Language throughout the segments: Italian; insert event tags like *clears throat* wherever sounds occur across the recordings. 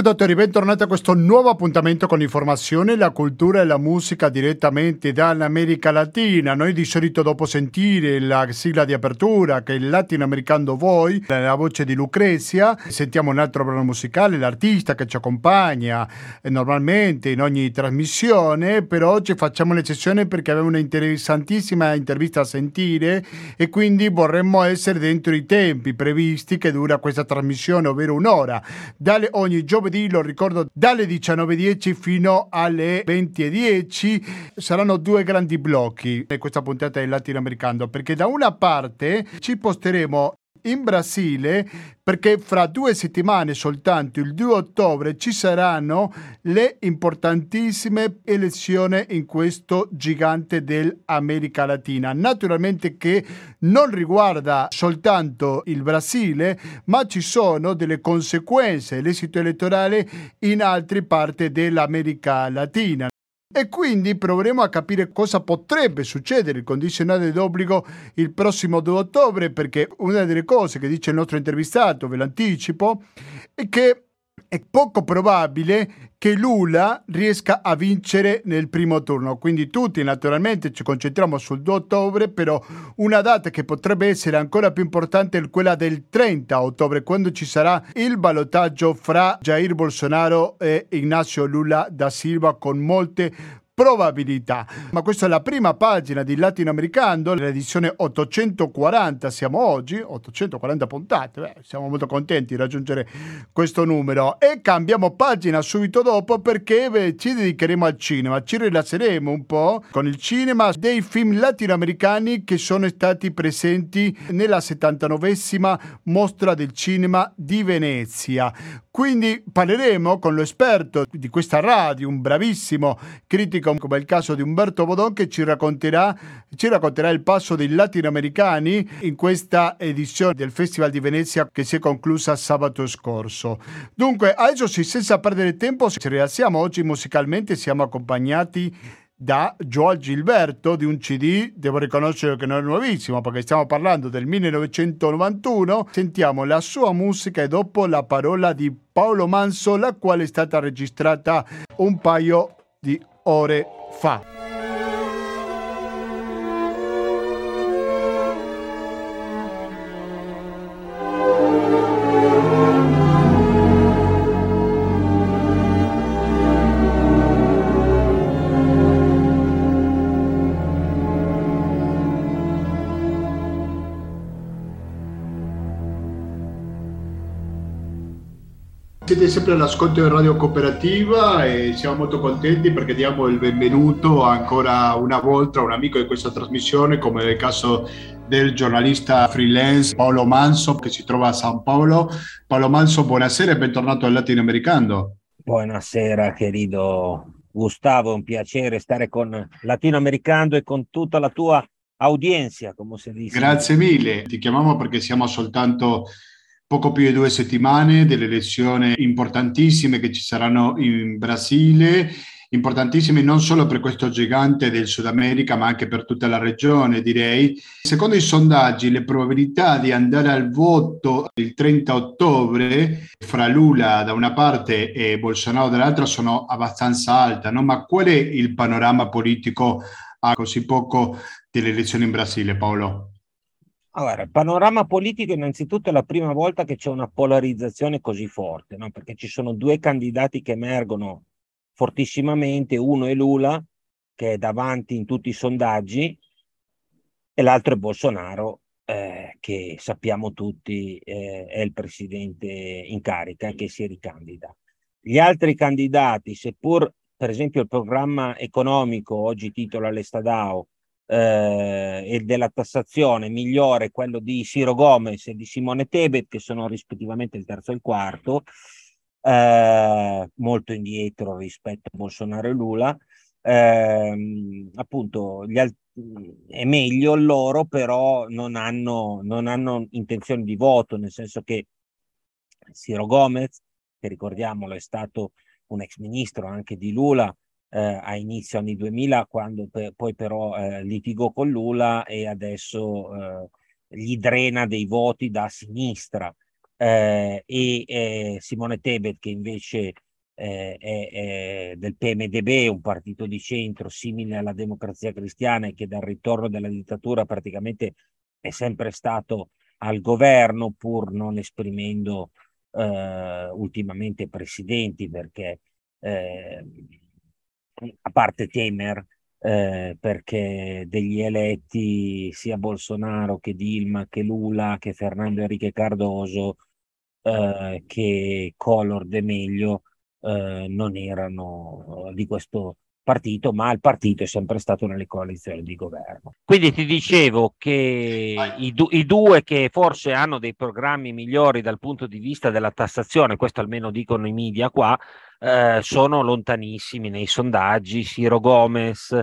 ascoltatori, bentornati a questo nuovo appuntamento con informazione, la cultura e la musica direttamente dall'America Latina. Noi di solito dopo sentire la sigla di apertura che è il latinoamericano Voi, la voce di Lucrezia, sentiamo un altro brano musicale, l'artista che ci accompagna eh, normalmente in ogni trasmissione, però oggi facciamo un'eccezione perché abbiamo un'interessantissima intervista a sentire e quindi vorremmo essere dentro i tempi previsti che dura questa trasmissione, ovvero un'ora. Dalle ogni giovedì, lo ricordo, dalle 19.10 fino alle 20.10 saranno due grandi blocchi in questa puntata del latinoamericano, perché da una parte ci posteremo in Brasile perché fra due settimane soltanto, il 2 ottobre, ci saranno le importantissime elezioni in questo gigante dell'America Latina. Naturalmente che non riguarda soltanto il Brasile, ma ci sono delle conseguenze, l'esito elettorale in altre parti dell'America Latina. E quindi proveremo a capire cosa potrebbe succedere. Il condizionale d'obbligo il prossimo 2 ottobre, perché una delle cose che dice il nostro intervistato, ve l'anticipo, è che è poco probabile che Lula riesca a vincere nel primo turno. Quindi tutti naturalmente ci concentriamo sul 2 ottobre, però una data che potrebbe essere ancora più importante è quella del 30 ottobre, quando ci sarà il ballottaggio fra Jair Bolsonaro e Ignacio Lula da Silva con molte probabilità. Ma questa è la prima pagina di Latinoamericano, l'edizione 840 siamo oggi, 840 puntate, Beh, siamo molto contenti di raggiungere questo numero e cambiamo pagina subito dopo perché ci dedicheremo al cinema, ci rilasseremo un po' con il cinema dei film latinoamericani che sono stati presenti nella 79esima mostra del cinema di Venezia. Quindi parleremo con l'esperto di questa radio, un bravissimo critico come il caso di Umberto Bodon che ci racconterà, ci racconterà il passo dei latinoamericani in questa edizione del Festival di Venezia che si è conclusa sabato scorso. Dunque, adesso senza perdere tempo, ci rialziamo oggi musicalmente, siamo accompagnati da Joel Gilberto di un CD, devo riconoscere che non è nuovissimo perché stiamo parlando del 1991, sentiamo la sua musica e dopo la parola di Paolo Manso, la quale è stata registrata un paio di ore fa. Siete sempre all'ascolto di Radio Cooperativa e siamo molto contenti perché diamo il benvenuto ancora una volta a un amico di questa trasmissione, come nel caso del giornalista freelance Paolo Manso che si trova a San Paolo. Paolo Manso, buonasera e bentornato al Latinoamericano. Buonasera, querido Gustavo, un piacere stare con Latinoamericano e con tutta la tua audiencia, come si dice. Grazie mille, ti chiamiamo perché siamo soltanto poco più di due settimane delle elezioni importantissime che ci saranno in Brasile, importantissime non solo per questo gigante del Sud America, ma anche per tutta la regione, direi. Secondo i sondaggi, le probabilità di andare al voto il 30 ottobre fra Lula da una parte e Bolsonaro dall'altra sono abbastanza alte, no? ma qual è il panorama politico a così poco delle elezioni in Brasile, Paolo? Allora, il panorama politico innanzitutto è la prima volta che c'è una polarizzazione così forte, no? perché ci sono due candidati che emergono fortissimamente, uno è Lula, che è davanti in tutti i sondaggi, e l'altro è Bolsonaro, eh, che sappiamo tutti eh, è il presidente in carica che si ricandida. Gli altri candidati, seppur per esempio il programma economico, oggi titola l'Estadao, eh, e della tassazione migliore quello di Ciro Gomez e di Simone Tebet, che sono rispettivamente il terzo e il quarto, eh, molto indietro rispetto a Bolsonaro e Lula. Eh, appunto, alt- è meglio loro, però non hanno, non hanno intenzione di voto, nel senso che Ciro Gomez, che ricordiamolo è stato un ex ministro anche di Lula, eh, a inizio anni 2000, quando per, poi però eh, litigò con Lula e adesso eh, gli drena dei voti da sinistra. eh, e eh, Simone Tebet che invece eh, è, è, del PMDB, un partito di centro simile alla democrazia cristiana e che dal ritorno della dittatura praticamente è sempre stato al governo pur non esprimendo ultimamente presidenti perché eh, a parte Temer eh, perché degli eletti sia Bolsonaro che Dilma che Lula che Fernando Enrique Cardoso eh, che Collor De Meglio eh, non erano di questo partito, ma il partito è sempre stato nelle coalizioni di governo. Quindi ti dicevo che i, du- i, due che forse hanno dei programmi migliori dal punto di vista della tassazione, questo almeno dicono i media qua, eh, sono lontanissimi nei sondaggi. Ciro Gomez,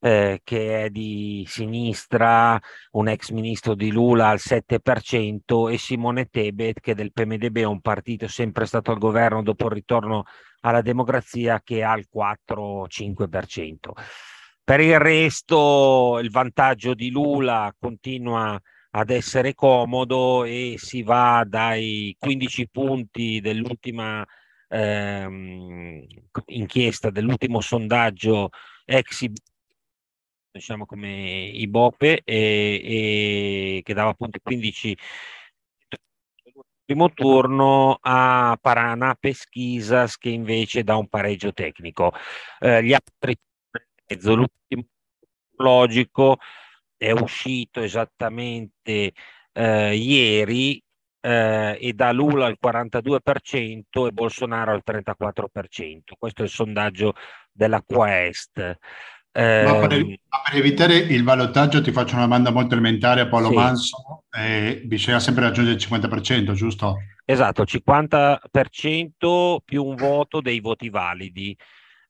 eh, che è di sinistra, un ex ministro di Lula al 7% e Simone Tebet che del PMDB è un partito sempre stato al governo dopo il ritorno alla democrazia che ha il 4-5%. Per il resto il vantaggio di Lula continua ad essere comodo e si va dai 15 punti dell'ultima ehm, inchiesta, dell'ultimo sondaggio ex diciamo come i Bope e, e che dava appunto 15 primo turno a Parana Peschisas che invece dà un pareggio tecnico. Eh, gli altri mezzo, l'ultimo logico è uscito esattamente eh, ieri eh, e da Lula al 42% e Bolsonaro al 34%. Questo è il sondaggio della Quest. Ma, per, ehm, per, evitare il ballottaggio ti faccio una domanda molto elementare a Paolo sì. Manso, eh, bisogna sempre raggiungere il 50%, giusto? Esatto, il 50% più un voto dei voti validi.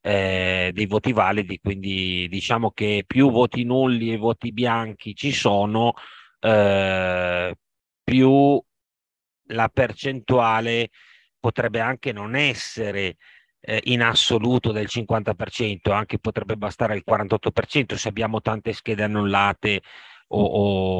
Eh, dei voti validi, quindi diciamo che più voti nulli e voti bianchi ci sono, eh, più la percentuale potrebbe anche non essere eh, in assoluto del 50%, anche potrebbe bastare il 48% se abbiamo tante schede annullate o,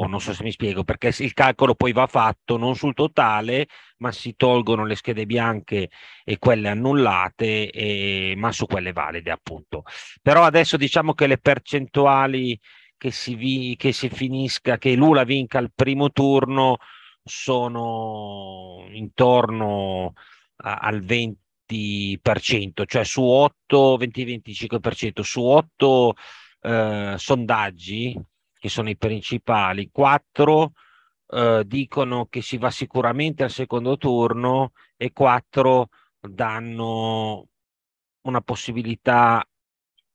o, non so se mi spiego, perché il calcolo poi va fatto non sul totale, ma si tolgono le schede bianche e quelle annullate, e, ma su quelle valide appunto. Però adesso diciamo che le percentuali che si, vi, che si finisca, che Lula vinca il primo turno sono intorno a, al 20 20%, cioè su 8, 20-25%, su 8 eh, sondaggi, che sono i principali, 4 eh, dicono che si va sicuramente al secondo turno e 4 danno una possibilità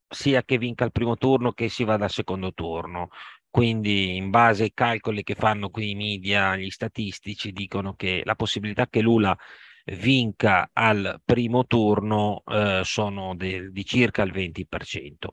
sia che vinca il primo turno che si vada al secondo turno. Quindi, in base ai calcoli che fanno qui i media, gli statistici dicono che la possibilità che Lula vinca al primo turno eh, sono de- di circa il 20%.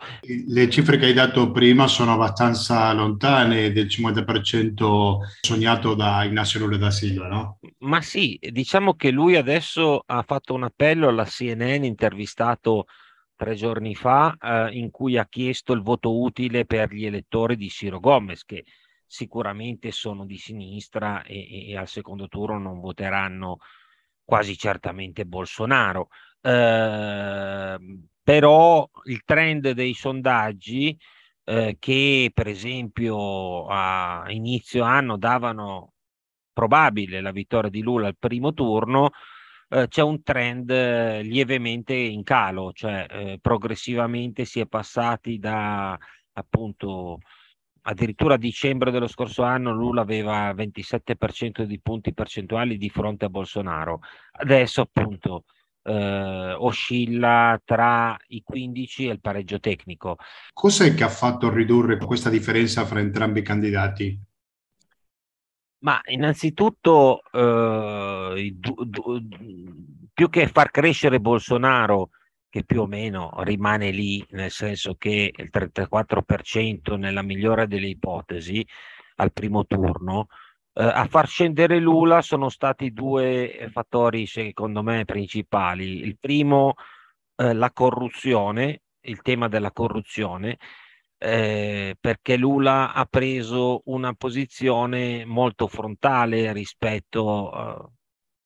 Le cifre che hai dato prima sono abbastanza lontane del 50% sognato da Ignacio Lula da Silva, no? Ma sì, diciamo che lui adesso ha fatto un appello alla CNN intervistato tre giorni fa eh, in cui ha chiesto il voto utile per gli elettori di Ciro Gomez che sicuramente sono di sinistra e, e al secondo turno non voteranno quasi certamente Bolsonaro. Eh, però il trend dei sondaggi eh, che per esempio a inizio anno davano probabile la vittoria di Lula al primo turno, eh, c'è un trend eh, lievemente in calo, cioè eh, progressivamente si è passati da appunto addirittura a dicembre dello scorso anno Lula aveva 27% di punti percentuali di fronte a Bolsonaro. Adesso appunto eh, oscilla tra i 15 e il pareggio tecnico. Cos'è che ha fatto ridurre questa differenza fra entrambi i candidati? Ma innanzitutto eh, du- du- più che far crescere Bolsonaro che più o meno rimane lì, nel senso che il 34% nella migliore delle ipotesi al primo turno, eh, a far scendere Lula sono stati due fattori, secondo me, principali. Il primo, eh, la corruzione, il tema della corruzione, eh, perché Lula ha preso una posizione molto frontale rispetto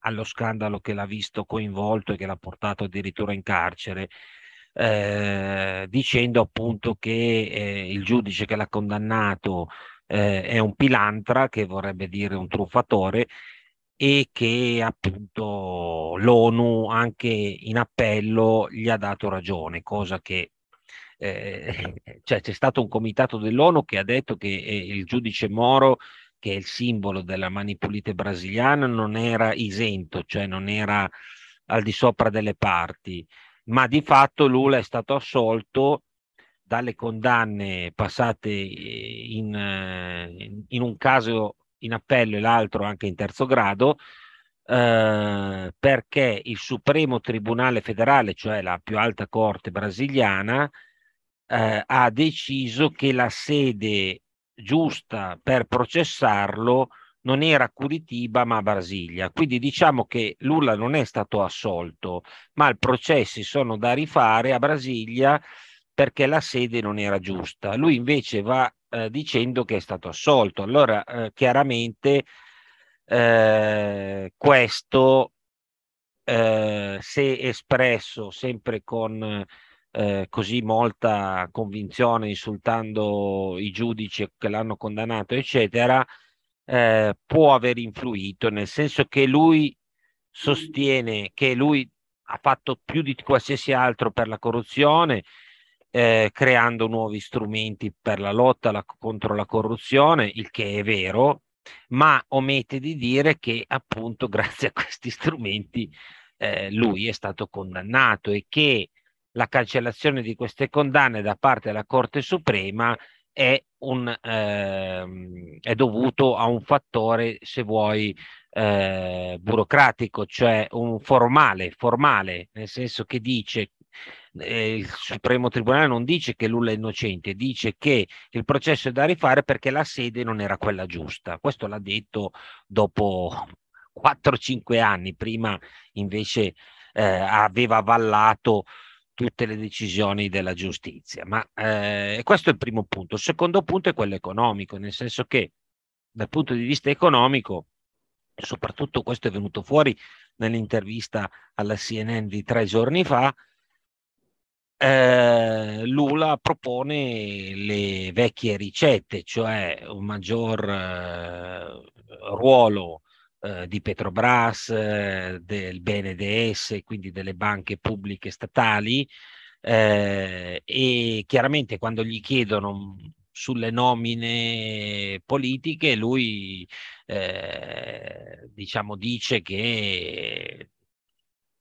allo scandalo che l'ha visto coinvolto e che l'ha portato addirittura in carcere, eh, dicendo appunto che eh, il giudice che l'ha condannato eh, è un pilantra, che vorrebbe dire un truffatore, e che appunto l'ONU anche in appello gli ha dato ragione, cosa che eh, *laughs* cioè c'è stato un comitato dell'ONU che ha detto che eh, il giudice Moro, che è il simbolo della manipulite brasiliana, non era isento, cioè non era al di sopra delle parti, ma di fatto Lula è stato assolto dalle condanne passate eh, in, eh, in un caso in appello e l'altro anche in terzo grado, eh, perché il Supremo Tribunale Federale, cioè la più alta corte brasiliana, eh, ha deciso che la sede giusta per processarlo non era Curitiba ma Brasilia. Quindi diciamo che Lula non è stato assolto, ma i processi sono da rifare a Brasilia perché la sede non era giusta. Lui invece va eh, dicendo che è stato assolto. Allora, eh, chiaramente eh, questo, eh, se espresso sempre con eh, così molta convinzione, insultando i giudici che l'hanno condannato, eccetera, eh, può aver influito, nel senso che lui sostiene che lui ha fatto più di qualsiasi altro per la corruzione, eh, creando nuovi strumenti per la lotta la, contro la corruzione, il che è vero, ma omette di dire che appunto *laughs* grazie a questi strumenti eh, lui è stato condannato e che la cancellazione di queste condanne da parte della Corte Suprema è, un, ehm, è dovuto a un fattore, se vuoi, eh, burocratico, cioè un formale, formale, nel senso che dice eh, il Supremo Tribunale non dice che Lula è innocente, dice che il processo è da rifare perché la sede non era quella giusta. Questo l'ha detto dopo 4-5 anni, prima invece eh, aveva avallato tutte le decisioni della giustizia. Ma eh, questo è il primo punto. Il secondo punto è quello economico, nel senso che dal punto di vista economico, soprattutto questo è venuto fuori nell'intervista alla CNN di tre giorni fa, eh, Lula propone le vecchie ricette, cioè un maggior eh, ruolo eh, di Petrobras, eh, del BNDS, quindi delle banche pubbliche statali, eh, e chiaramente quando gli chiedono sulle nomine politiche, lui eh, diciamo dice che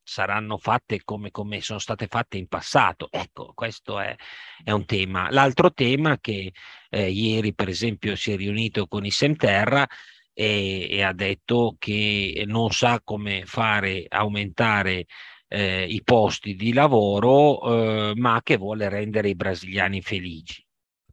saranno fatte come, come, sono state fatte in passato. Ecco, questo è, è un tema. L'altro tema che eh, ieri, per esempio, si è riunito con i Semterra e, e ha detto che non sa come fare aumentare eh, i posti di lavoro, eh, ma che vuole rendere i brasiliani felici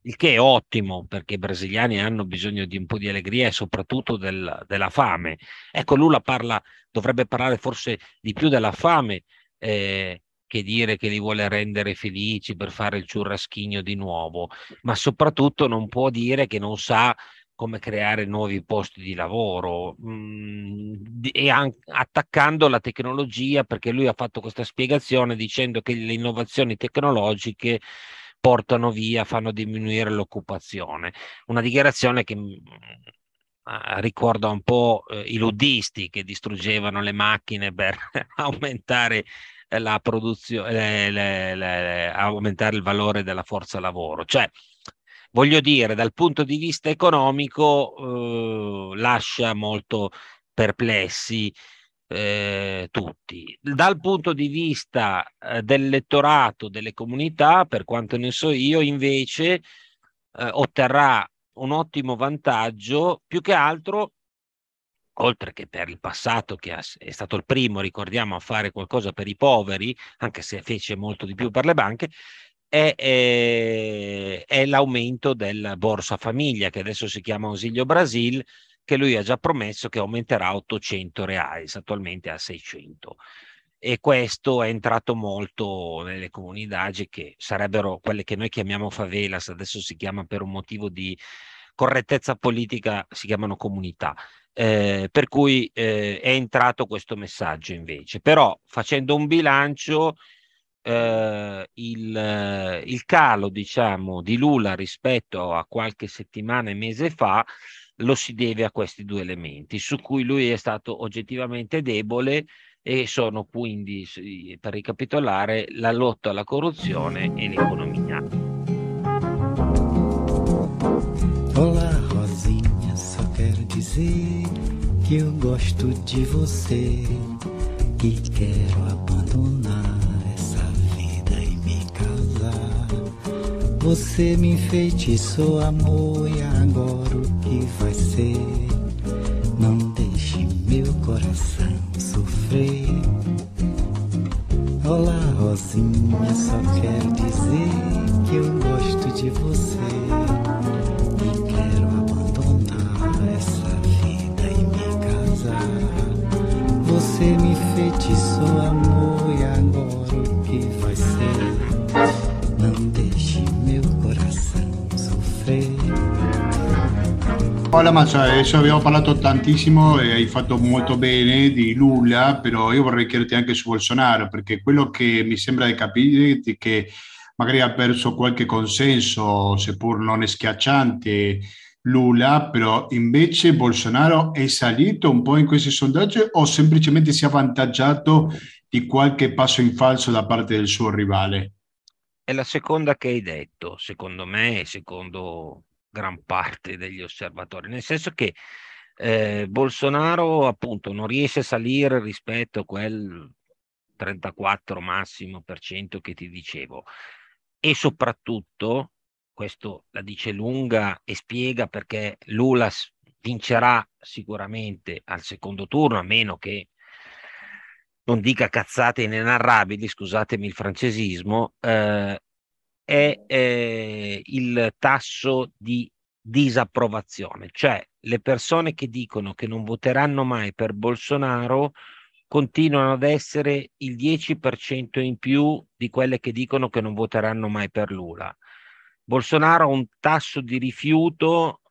il che è ottimo perché i brasiliani hanno bisogno di un po' di allegria e soprattutto del, della fame. Ecco, Lula parla, dovrebbe parlare forse di più della fame eh, che dire che li vuole rendere felici per fare il ciurraschigno di nuovo, ma soprattutto non può dire che non sa come creare nuovi posti di lavoro mh, mm, e an- attaccando la tecnologia perché lui ha fatto questa spiegazione dicendo che le innovazioni tecnologiche portano via, fanno diminuire l'occupazione. Una dichiarazione che mm, ricorda un po' eh, i luddisti che distruggevano le macchine per *laughs* aumentare la produzione, aumentare il valore della forza lavoro. Cioè, voglio dire, dal punto di vista economico, eh, lascia molto perplessi eh, tutti. Dal punto di vista eh, dell'elettorato, delle comunità, per quanto ne so io, invece eh, otterrà un ottimo vantaggio, più che altro, oltre che per il passato, che è stato il primo, ricordiamo, a fare qualcosa per i poveri, anche se fece molto di più per le banche, è, è, è l'aumento del Borsa Famiglia, che adesso si chiama Ausilio Brasil, che lui ha già promesso che aumenterà a 800 reais, attualmente a 600. E questo è entrato molto nelle comunità che sarebbero quelle che noi chiamiamo favelas, adesso si chiama per un motivo di correttezza politica, si chiamano comunità. Eh, per cui eh, è entrato questo messaggio invece. Però facendo un bilancio, eh, il, il, calo diciamo, di Lula rispetto a qualche settimana e mese fa lo si deve a questi due elementi, su cui lui è stato oggettivamente debole e sono quindi, per ricapitolare, la lotta alla corruzione e l'economia. Olá, Rosinha, só quero dizer que eu gosto de você, que quero abandonar Você me enfeitiçou, amor, e agora o que vai ser? Massa, adesso abbiamo parlato tantissimo e hai fatto molto bene di Lula, però io vorrei chiederti anche su Bolsonaro, perché quello che mi sembra di capire è che magari ha perso qualche consenso, seppur non è schiacciante, Lula, però invece Bolsonaro è salito un po' in questi sondaggi o semplicemente si è avvantaggiato di qualche passo in falso da parte del suo rivale? È la seconda che hai detto, secondo me, secondo gran parte degli osservatori, nel senso che eh, Bolsonaro appunto non riesce a salire rispetto a quel 34 massimo per cento che ti dicevo. E soprattutto questo la dice lunga e spiega perché Lula vincerà sicuramente al secondo turno a meno che non dica cazzate inenarrabili, scusatemi il francesismo, eh, è eh, il tasso di disapprovazione, cioè le persone che dicono che non voteranno mai per Bolsonaro continuano ad essere il 10% in più di quelle che dicono che non voteranno mai per Lula. Bolsonaro ha un tasso di rifiuto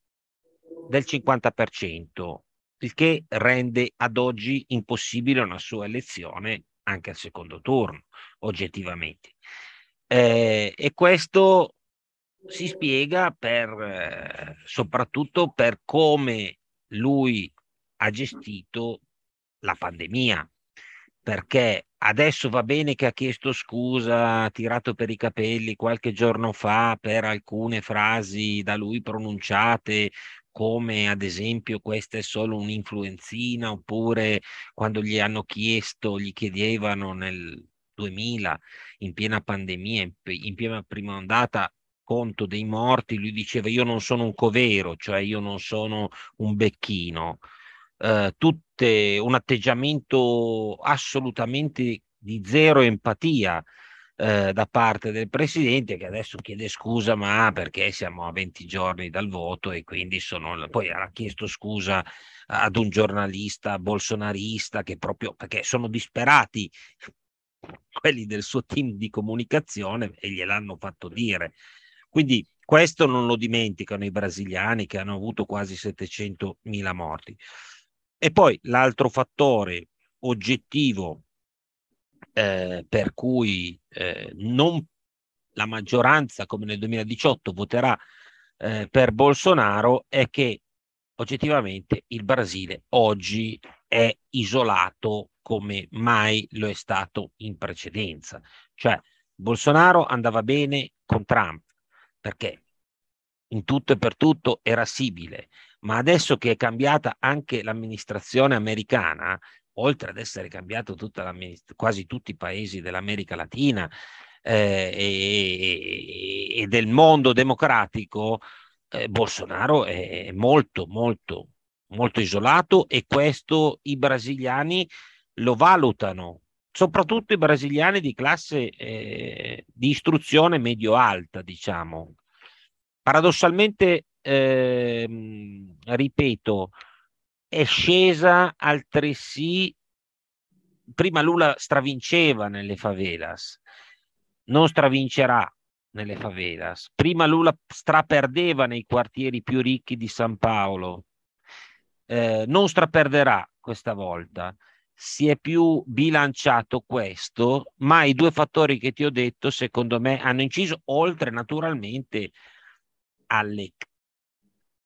del 50%, il che rende ad oggi impossibile una sua elezione anche al secondo turno, oggettivamente. Eh, e questo si spiega per, eh, soprattutto per come lui ha gestito la pandemia, perché adesso va bene che ha chiesto scusa, ha tirato per i capelli qualche giorno fa per alcune frasi da lui pronunciate, come ad esempio questa è solo un'influenzina, oppure quando gli hanno chiesto, gli chiedevano nel 2000 in piena pandemia, in piena prima ondata, conto dei morti, lui diceva io non sono un covero, cioè io non sono un becchino. Eh, tutte un atteggiamento assolutamente di zero empatia eh, da parte del presidente che adesso chiede scusa ma perché siamo a 20 giorni dal voto e quindi sono poi ha chiesto scusa ad un giornalista bolsonarista che proprio perché sono disperati quelli del suo team di comunicazione e gliel'hanno fatto dire. Quindi questo non lo dimenticano i brasiliani che hanno avuto quasi 700.000 morti. E poi l'altro fattore oggettivo eh, per cui eh, non la maggioranza come nel 2018 voterà eh, per Bolsonaro è che oggettivamente il Brasile oggi è isolato come mai lo è stato in precedenza. Cioè, Bolsonaro andava bene con Trump perché in tutto e per tutto era simile, ma adesso che è cambiata anche l'amministrazione americana, oltre ad essere cambiato quasi tutti i paesi dell'America Latina eh, e, e, del mondo democratico, eh, Bolsonaro è molto, molto, molto isolato e questo i brasiliani lo valutano, soprattutto i brasiliani di classe eh, di istruzione medio-alta, diciamo. Paradossalmente, eh, ripeto, è scesa altresì, prima Lula stravinceva nelle favelas, non stravincerà nelle favelas. Prima Lula straperdeva nei quartieri più ricchi di San Paolo, eh, non straperderà questa volta. Si è più bilanciato questo, ma i due fattori che ti ho detto, secondo me, hanno inciso, oltre naturalmente alle,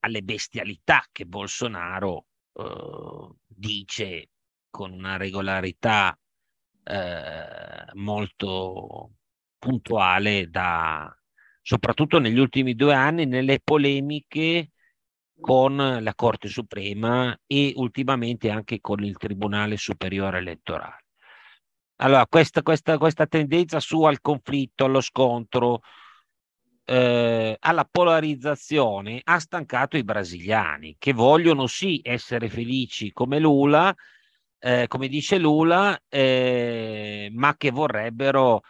alle bestialità che Bolsonaro eh, dice con una regolarità eh, molto puntuale da soprattutto negli ultimi due anni nelle polemiche con la Corte Suprema e ultimamente anche con il Tribunale Superiore Elettorale. Allora, questa, questa, questa tendenza su al conflitto, allo scontro, eh, alla polarizzazione ha stancato i brasiliani che vogliono sì essere felici come Lula, eh, come dice Lula, eh, ma che vorrebbero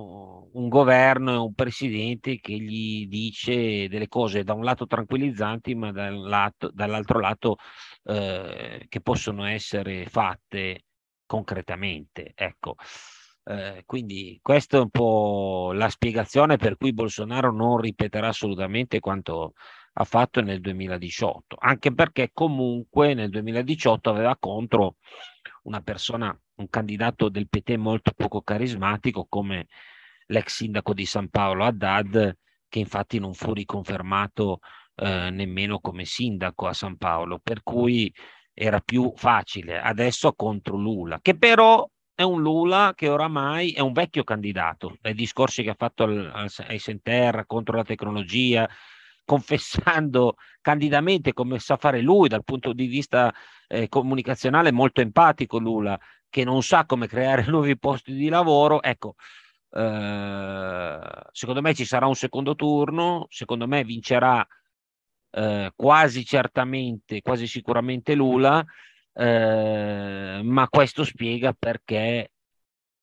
un governo e un presidente che gli dice delle cose da un lato tranquillizzanti, ma dal lato, dall'altro lato eh, che possono essere fatte concretamente. Ecco. Eh, quindi questa è un po' la spiegazione per cui Bolsonaro non ripeterà assolutamente quanto ha fatto nel 2018, anche perché comunque nel 2018 aveva contro una persona, un candidato del PT molto poco carismatico come l'ex sindaco di San Paolo Haddad, che infatti non fu riconfermato eh, nemmeno come sindaco a San Paolo, per cui era più facile adesso contro Lula, che però è un Lula che oramai è un vecchio candidato, dai discorsi che ha fatto al, al, ai Senterra contro la tecnologia, *laughs* confessando candidamente come sa fare lui dal punto di vista eh, comunicazionale molto empatico Lula, che non sa come creare *laughs* nuovi posti di lavoro, ecco, eh, secondo me ci sarà un secondo turno, secondo me vincerà eh, quasi certamente, quasi sicuramente Lula, eh, ma questo spiega perché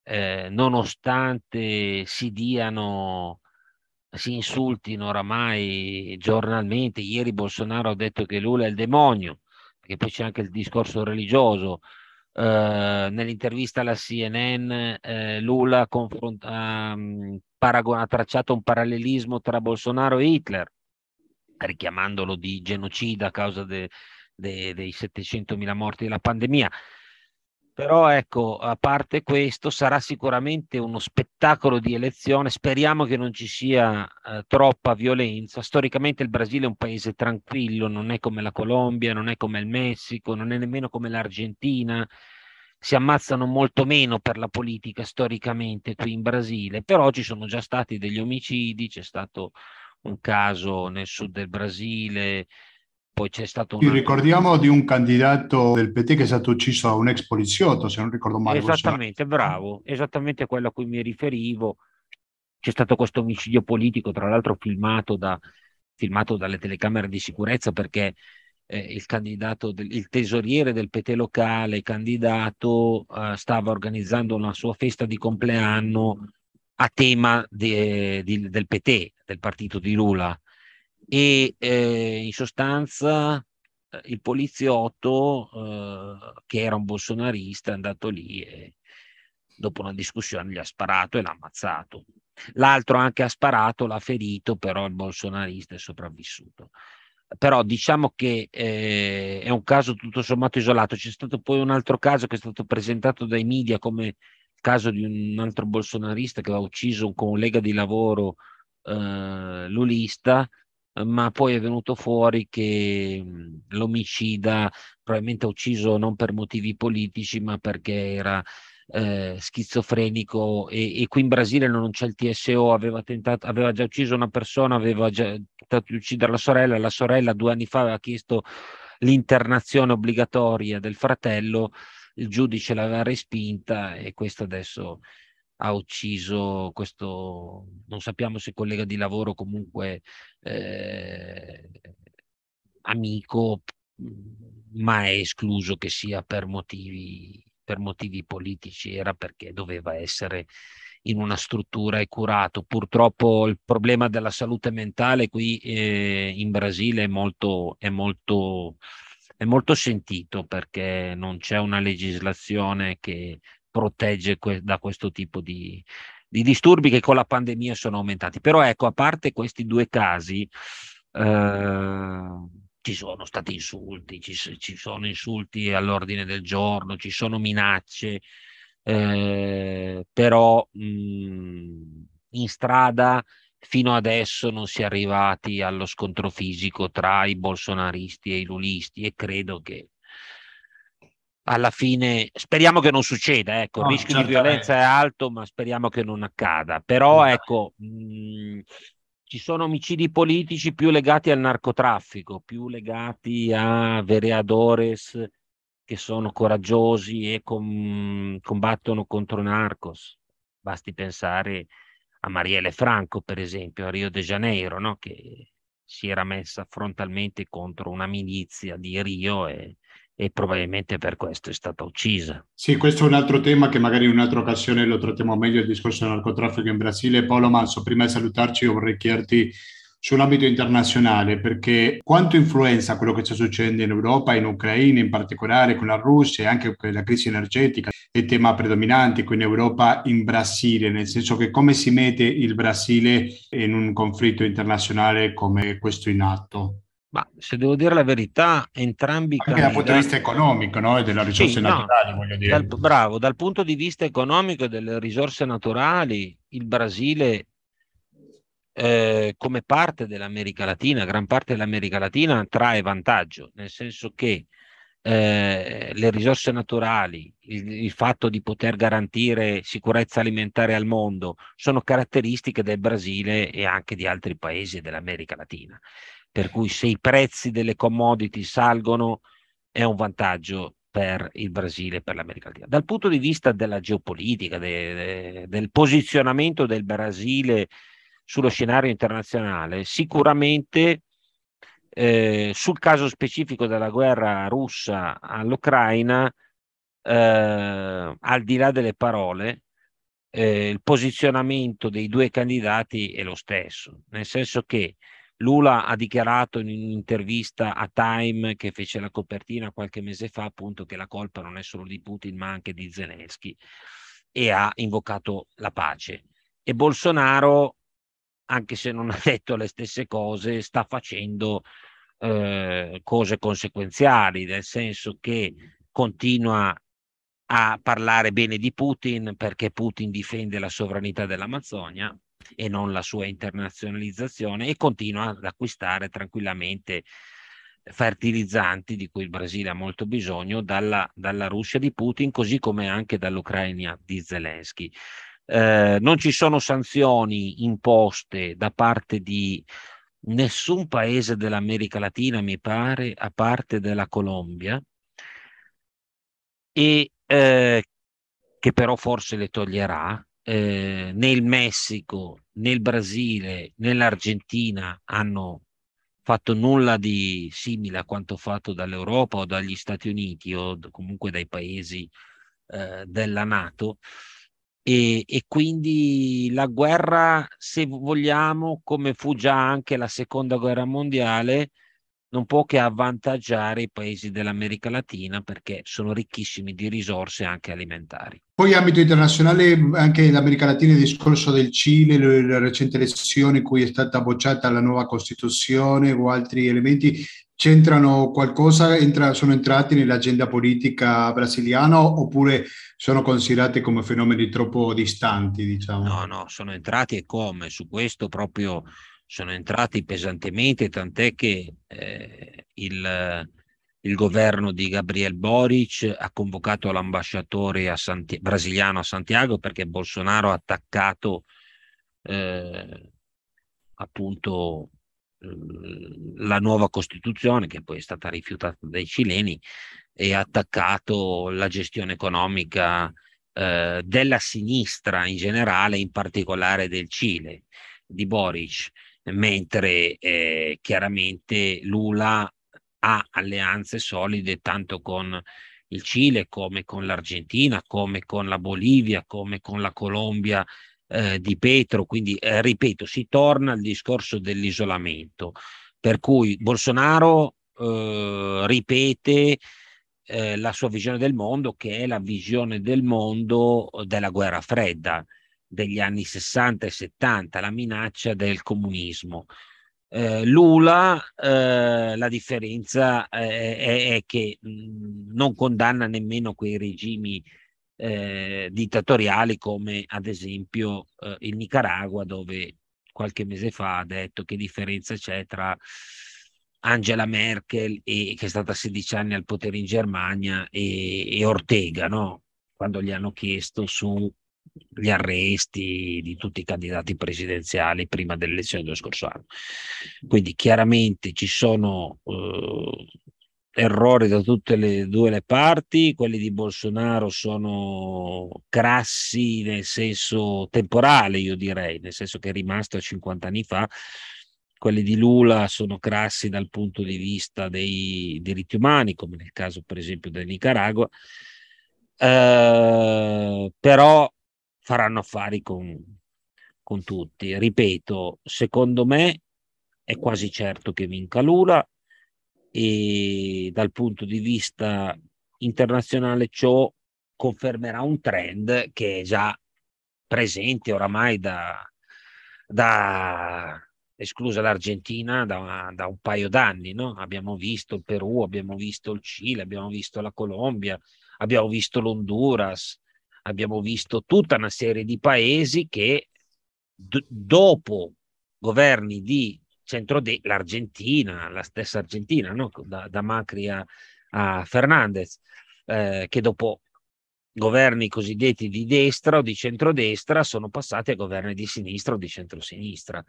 eh, nonostante si diano si insultino oramai giornalmente. Ieri Bolsonaro ha detto che Lula è il demonio, perché poi c'è anche il discorso religioso. Uh, nell'intervista alla CNN uh, Lula confront- um, paragon- ha tracciato un parallelismo tra Bolsonaro e Hitler, richiamandolo di genocida a causa de- de- dei 700.000 morti della pandemia. Però ecco, a parte questo, sarà sicuramente uno spettacolo di elezione. Speriamo che non ci sia eh, troppa violenza. Storicamente il Brasile è un paese tranquillo, non è come la Colombia, non è come il Messico, non è nemmeno come l'Argentina. Si ammazzano molto meno per la politica storicamente qui in Brasile, però ci sono già stati degli omicidi, c'è stato un caso nel sud del Brasile, poi c'è stato un... ricordiamo di un candidato del PT che è stato ucciso da un ex poliziotto, se non ricordo male. Esattamente, bravo, esattamente quello a cui mi riferivo. C'è stato questo omicidio politico, tra l'altro filmato, da, filmato dalle telecamere di sicurezza perché eh, il candidato, del, il tesoriere del PT locale, candidato, eh, stava organizzando una sua festa di compleanno a tema de, di, del PT, del partito di Lula e eh, in sostanza eh, il poliziotto eh, che era un bolsonarista è andato lì e dopo una discussione gli ha sparato e l'ha ammazzato. L'altro anche ha sparato, l'ha ferito, però il bolsonarista è sopravvissuto. Però diciamo che eh, è un caso tutto sommato isolato. C'è stato poi un altro caso che è stato presentato dai media come caso di un altro bolsonarista che aveva ucciso un collega di lavoro eh, lulista ma poi è venuto fuori che l'omicida probabilmente ha ucciso non per motivi politici, ma perché era eh, schizofrenico e, e, qui in Brasile non c'è il TSO, aveva, tentato, aveva già ucciso una persona, aveva già tentato di uccidere la sorella, la sorella due anni fa aveva chiesto l'internazione obbligatoria del fratello, il giudice l'aveva respinta e questo adesso ha ucciso questo, non sappiamo se collega di lavoro, comunque eh, amico, ma è escluso che sia per motivi, per motivi politici, era perché doveva essere in una struttura e curato. Purtroppo il problema della salute mentale qui eh, in Brasile è molto, è molto, è molto sentito perché non c'è una legislazione che protegge que- da questo tipo di, di, disturbi che con la pandemia sono aumentati. Però ecco, a parte questi due casi, eh, ci sono stati insulti, ci, ci sono insulti all'ordine del giorno, ci sono minacce, eh, però mh, in strada fino adesso non si è arrivati allo scontro fisico tra i bolsonaristi e i lulisti e credo che alla fine speriamo che non succeda, ecco, no, il rischio certamente. di violenza è alto, ma speriamo che non accada. Però ecco, mh, ci sono omicidi politici più legati al narcotraffico, più legati a vereadores che sono coraggiosi e com- combattono contro narcos. Basti pensare a Marielle Franco, per esempio, a Rio de Janeiro, no? che si era messa frontalmente contro una milizia di Rio e, e probabilmente per questo è stata uccisa. Sì, questo è un altro tema che magari in un'altra occasione lo trattiamo meglio, il discorso del narcotraffico in Brasile. Paolo Manso, prima di salutarci vorrei chiederti sull'ambito internazionale, perché quanto influenza quello che sta succedendo in Europa, in Ucraina in particolare, con la Russia e anche con la crisi energetica, è tema predominante qui in Europa, in Brasile, nel senso che come si mette il Brasile in un conflitto internazionale come questo in atto? Ma se devo dire la verità, entrambi Anche candidati... dal punto di vista economico no? e delle risorse sì, naturali, no, voglio dire. Dal, bravo, dal punto di vista economico e delle risorse naturali, il Brasile, eh, come parte dell'America Latina, gran parte dell'America Latina, trae vantaggio, nel senso che eh, le risorse naturali, il, il, fatto di poter garantire sicurezza alimentare al mondo, sono caratteristiche del Brasile e anche di altri paesi dell'America Latina per cui se i prezzi delle commodity salgono è un vantaggio per il Brasile e per l'America Latina. Dal punto di vista della geopolitica, de, de, del posizionamento del Brasile sullo scenario internazionale, sicuramente eh, sul caso specifico della guerra russa all'Ucraina, eh, al di là delle parole, eh, il posizionamento dei due candidati è lo stesso, nel senso che Lula ha dichiarato in un'intervista a Time che fece la copertina qualche mese fa appunto che la colpa non è solo di Putin ma anche di Zelensky e ha invocato la pace. E Bolsonaro, anche se non *laughs* ha detto le stesse cose, sta facendo eh, cose conseguenziali, nel senso che continua a parlare bene di Putin perché Putin difende la sovranità dell'Amazzonia e non la sua internazionalizzazione e continua ad acquistare tranquillamente fertilizzanti di cui il Brasile ha molto bisogno dalla, dalla Russia di Putin così come anche dall'Ucraina di Zelensky. Eh, non ci sono sanzioni imposte da parte di nessun paese dell'America Latina, mi pare, a parte della Colombia, e eh, che però forse le toglierà, eh, né il Messico, né il Brasile, né l'Argentina hanno fatto nulla di simile a quanto fatto dall'Europa o dagli Stati Uniti o comunque dai paesi eh, della Nato. E, e, quindi la guerra, se vogliamo, come fu già anche la seconda guerra mondiale, non può che avvantaggiare i paesi dell'America Latina perché sono ricchissimi di risorse anche alimentari. Poi ambito internazionale, anche l'America Latina, il discorso del Cile, le, le recenti elezioni in cui è stata bocciata la nuova Costituzione o altri elementi, c'entrano qualcosa, entra, sono entrati nell'agenda politica brasiliana oppure sono considerati come fenomeni troppo distanti, diciamo? No, no, sono entrati e come, su questo proprio sono entrati pesantemente, tant'è che eh, il, il, governo di Gabriel Boric ha convocato l'ambasciatore a Santi- brasiliano a Santiago perché Bolsonaro ha attaccato eh, appunto la nuova Costituzione che poi è stata rifiutata dai cileni e ha attaccato la gestione economica eh, della sinistra in generale, in particolare del Cile, di Boric mentre eh, chiaramente Lula ha alleanze solide tanto con il Cile come con l'Argentina, come con la Bolivia, come con la Colombia eh, di Petro. Quindi, eh, ripeto, si torna al discorso dell'isolamento, per cui Bolsonaro eh, ripete eh, la sua visione del mondo, che è la visione del mondo della guerra fredda degli anni 60 e 70, la minaccia del comunismo. eh, Lula, eh, la differenza è, è, è che mh, non condanna nemmeno quei regimi eh, dittatoriali come ad esempio eh, il Nicaragua, dove qualche mese fa ha detto che differenza c'è tra Angela Merkel, e, che è stata 16 anni al potere in Germania, e, e Ortega, no? quando gli hanno chiesto sugli arresti di tutti i candidati presidenziali prima delle elezioni dello scorso anno. Quindi chiaramente ci sono eh, errori da tutte e due le parti, quelli di Bolsonaro sono crassi nel senso temporale, io direi, nel senso che è rimasto 50 anni fa, quelli di Lula sono crassi dal punto di vista dei diritti umani, come nel caso per esempio del Nicaragua, eh, però faranno affari con, con tutti. Ripeto, secondo me è quasi certo che vinca Lula e dal punto di vista internazionale ciò confermerà un trend che è già presente oramai da, da esclusa l'Argentina da, da, un paio d'anni. No? Abbiamo visto il Perù, abbiamo visto il Cile, abbiamo visto la Colombia, abbiamo visto l'Honduras, abbiamo visto tutta una serie di paesi che d- dopo governi di centrodestra, l'Argentina, la stessa Argentina, no? da, da, Macri a, a Fernandez, eh, che dopo governi cosiddetti di destra o di centrodestra sono passati a governi di sinistra o di centrosinistra.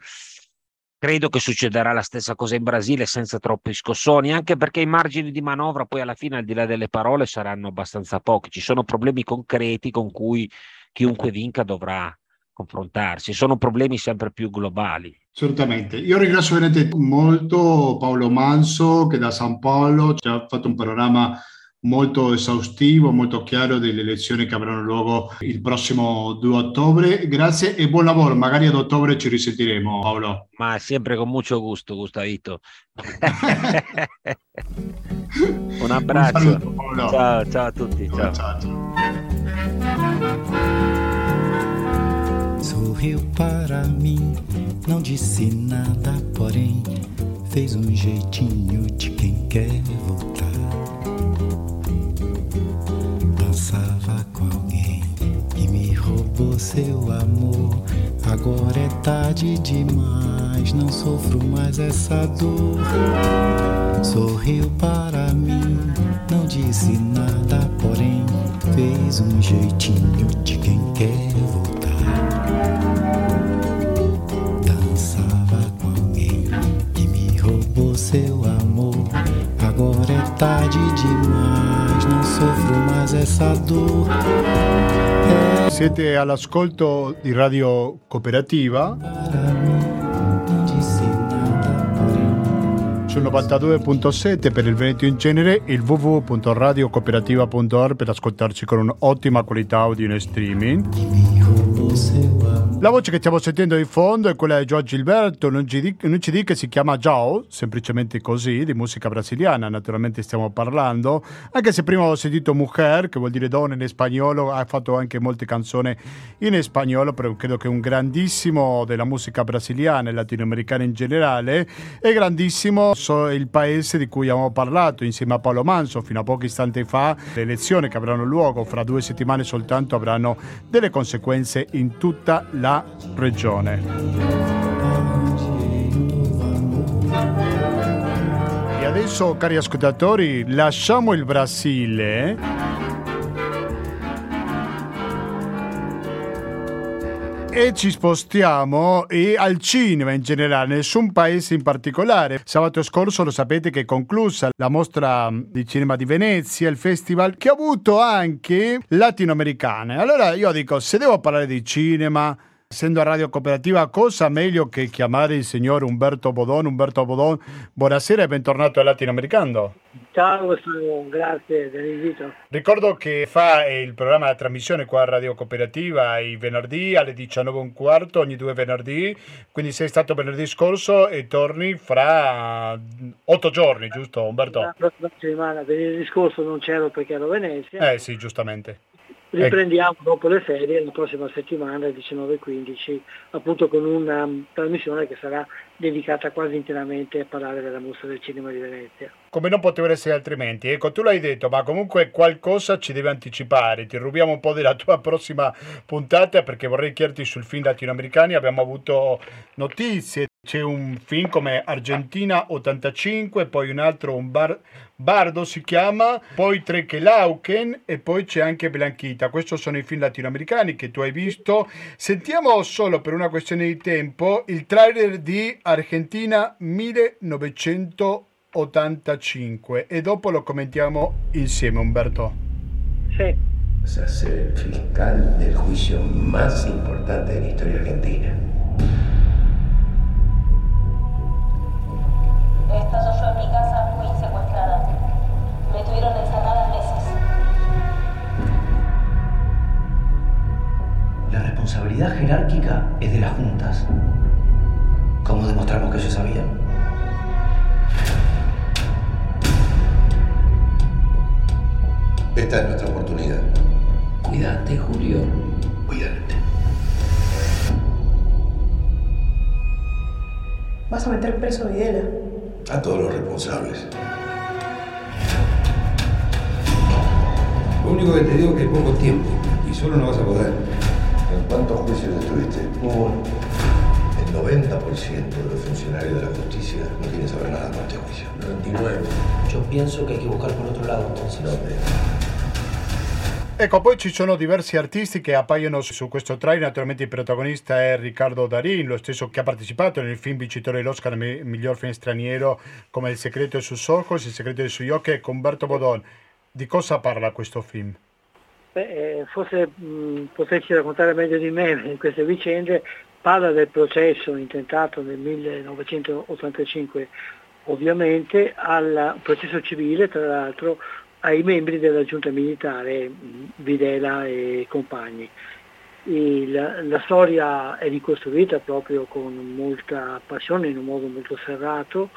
Credo che succederà la stessa cosa in Brasile senza troppi scossoni, anche perché i margini di manovra poi alla fine, al di là delle parole, saranno abbastanza pochi. Ci sono problemi concreti con cui chiunque vinca dovrà confrontarsi. Sono problemi sempre più globali. Certamente. Io ringrazio veramente molto Paolo Manso che da San Paolo ci ha fatto un panorama molto esaustivo, molto chiaro delle elezioni che avranno luogo il prossimo 2 ottobre. Grazie e buon lavoro. Magari ad ottobre ci risentiremo, Paolo. Ma sempre con molto gusto, Gustavito. *laughs* un abbraccio. Un saluto, ciao, ciao a tutti. Ciao. ciao. Sorriu para mim, não disse nada, porém fez um jeitinho de quem quer voltar. Dançava com alguém que me roubou seu amor. Agora é tarde demais, não sofro mais essa dor. Sorriu para mim, não disse nada, porém fez um jeitinho de quem quer voltar. Dançava com alguém que me roubou seu amor. Agora é tarde demais, não sofro mais essa dor. Siete all'ascolto di Radio Cooperativa. sul 92.7 per il Veneto in genere e il www.radiocooperativa.org per ascoltarci con un'ottima qualità audio in streaming. La voce che stiamo sentendo in fondo è quella di Giorgio Gilberto, CD, un CD che si chiama Jao, semplicemente così, di musica brasiliana, naturalmente stiamo parlando, anche se prima ho sentito Mujer, che vuol dire donna in spagnolo, ha fatto anche molte canzoni in spagnolo, però credo che un grandissimo della musica brasiliana e latinoamericana in generale, è grandissimo so, il paese di cui abbiamo parlato insieme a Paolo Manso fino a pochi istanti fa, le elezioni che avranno luogo fra due settimane soltanto avranno delle conseguenze in tutta la regione. E adesso, cari ascoltatori, lasciamo il Brasile. e ci spostiamo e al cinema in generale, nessun paese in particolare. Sabato scorso lo sapete che è conclusa la mostra di cinema di Venezia, il festival che ha avuto anche latinoamericane. Allora io dico, se devo parlare di cinema, essendo a Radio Cooperativa, cosa meglio che chiamare il signor Umberto Bodon. Umberto Bodon, buonasera e bentornato al Latinoamericano. Ciao, grazie dell'invito. Ricordo che fa il programma di trasmissione qua a Radio Cooperativa i venerdì alle 19.15 ogni due venerdì, quindi sei stato venerdì scorso e torni fra otto giorni, giusto Umberto? La prossima settimana, venerdì scorso non c'ero perché ero a Venezia. Eh sì, giustamente Riprendiamo dopo le ferie la prossima settimana, il 19-15, appunto con una trasmissione che sarà dedicata quasi interamente a parlare della mostra del cinema di Venezia. Come non poteva essere altrimenti, ecco, tu l'hai detto, ma comunque qualcosa ci deve anticipare. Ti rubiamo un po' della tua *laughs* prossima puntata perché vorrei chiederti sul film latinoamericani. Abbiamo avuto notizie c'è un film come Argentina 85, poi un altro, un bar, Bardo si chiama, poi Trecche Lauken e poi c'è anche Blanchita. Questi sono i film latinoamericani che tu hai visto. Sentiamo solo per una questione di tempo il trailer di Argentina 1985 e dopo lo commentiamo insieme Umberto. Sì. a ser el fiscal del juicio más importante de la historia argentina. Estaba yo en mi casa, fui secuestrada. Me tuvieron encerrada meses. La responsabilidad jerárquica es de las juntas. ¿Cómo demostramos que ellos sabían? Esta es nuestra oportunidad. Cuídate, Julio. Cuídate. Vas a meter preso a Videla. A todos los responsables. Lo único que te digo es que es poco tiempo y solo no vas a poder. ¿En cuántos juicios estuviste? Uno. El 90% de los funcionarios de la justicia no quieren saber nada con este juicio. 99. Yo pienso que hay que buscar por otro lado, entonces. No, hombre. Ecco, poi ci sono diversi artisti che appaiono su questo trailer, naturalmente il protagonista è Riccardo Darin, lo stesso che ha partecipato nel film vincitore dell'Oscar mi- miglior film straniero come Il segreto su ojos, Il segreto sugli occhi e con Umberto Bodon. Di cosa parla questo film? Beh, eh, forse mh, potresti raccontare meglio di me *laughs* queste vicende, parla del processo intentato nel 1985 ovviamente al processo civile tra l'altro ai membri della giunta militare mh, Videla e compagni. Il- la storia è ricostruita proprio con molta passione, in un modo molto serrato.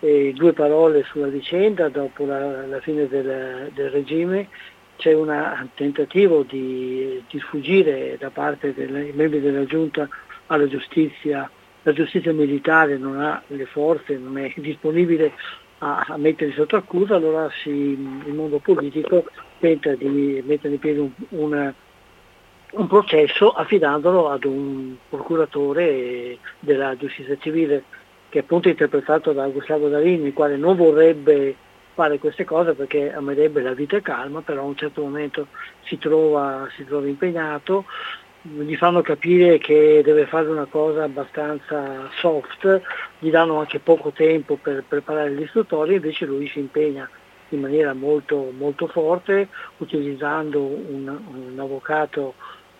E due parole sulla vicenda, dopo la, la fine del, del regime c'è un tentativo di, di sfuggire da parte dei membri della giunta alla giustizia. La giustizia militare non ha le forze, non è disponibile a, a metterli sotto accusa, allora si- il mondo politico tenta di mettere in piedi un, un- un processo affidandolo ad un procuratore della giustizia civile che è appunto interpretato da Gustavo Darini, il quale non vorrebbe fare queste cose perché amerebbe la vita calma, però a un certo momento si trova, si trova impegnato, gli fanno capire che deve fare una cosa abbastanza soft, gli danno anche poco tempo per preparare l'istruttoria, invece lui si impegna in maniera molto, molto forte, utilizzando un, un avvocato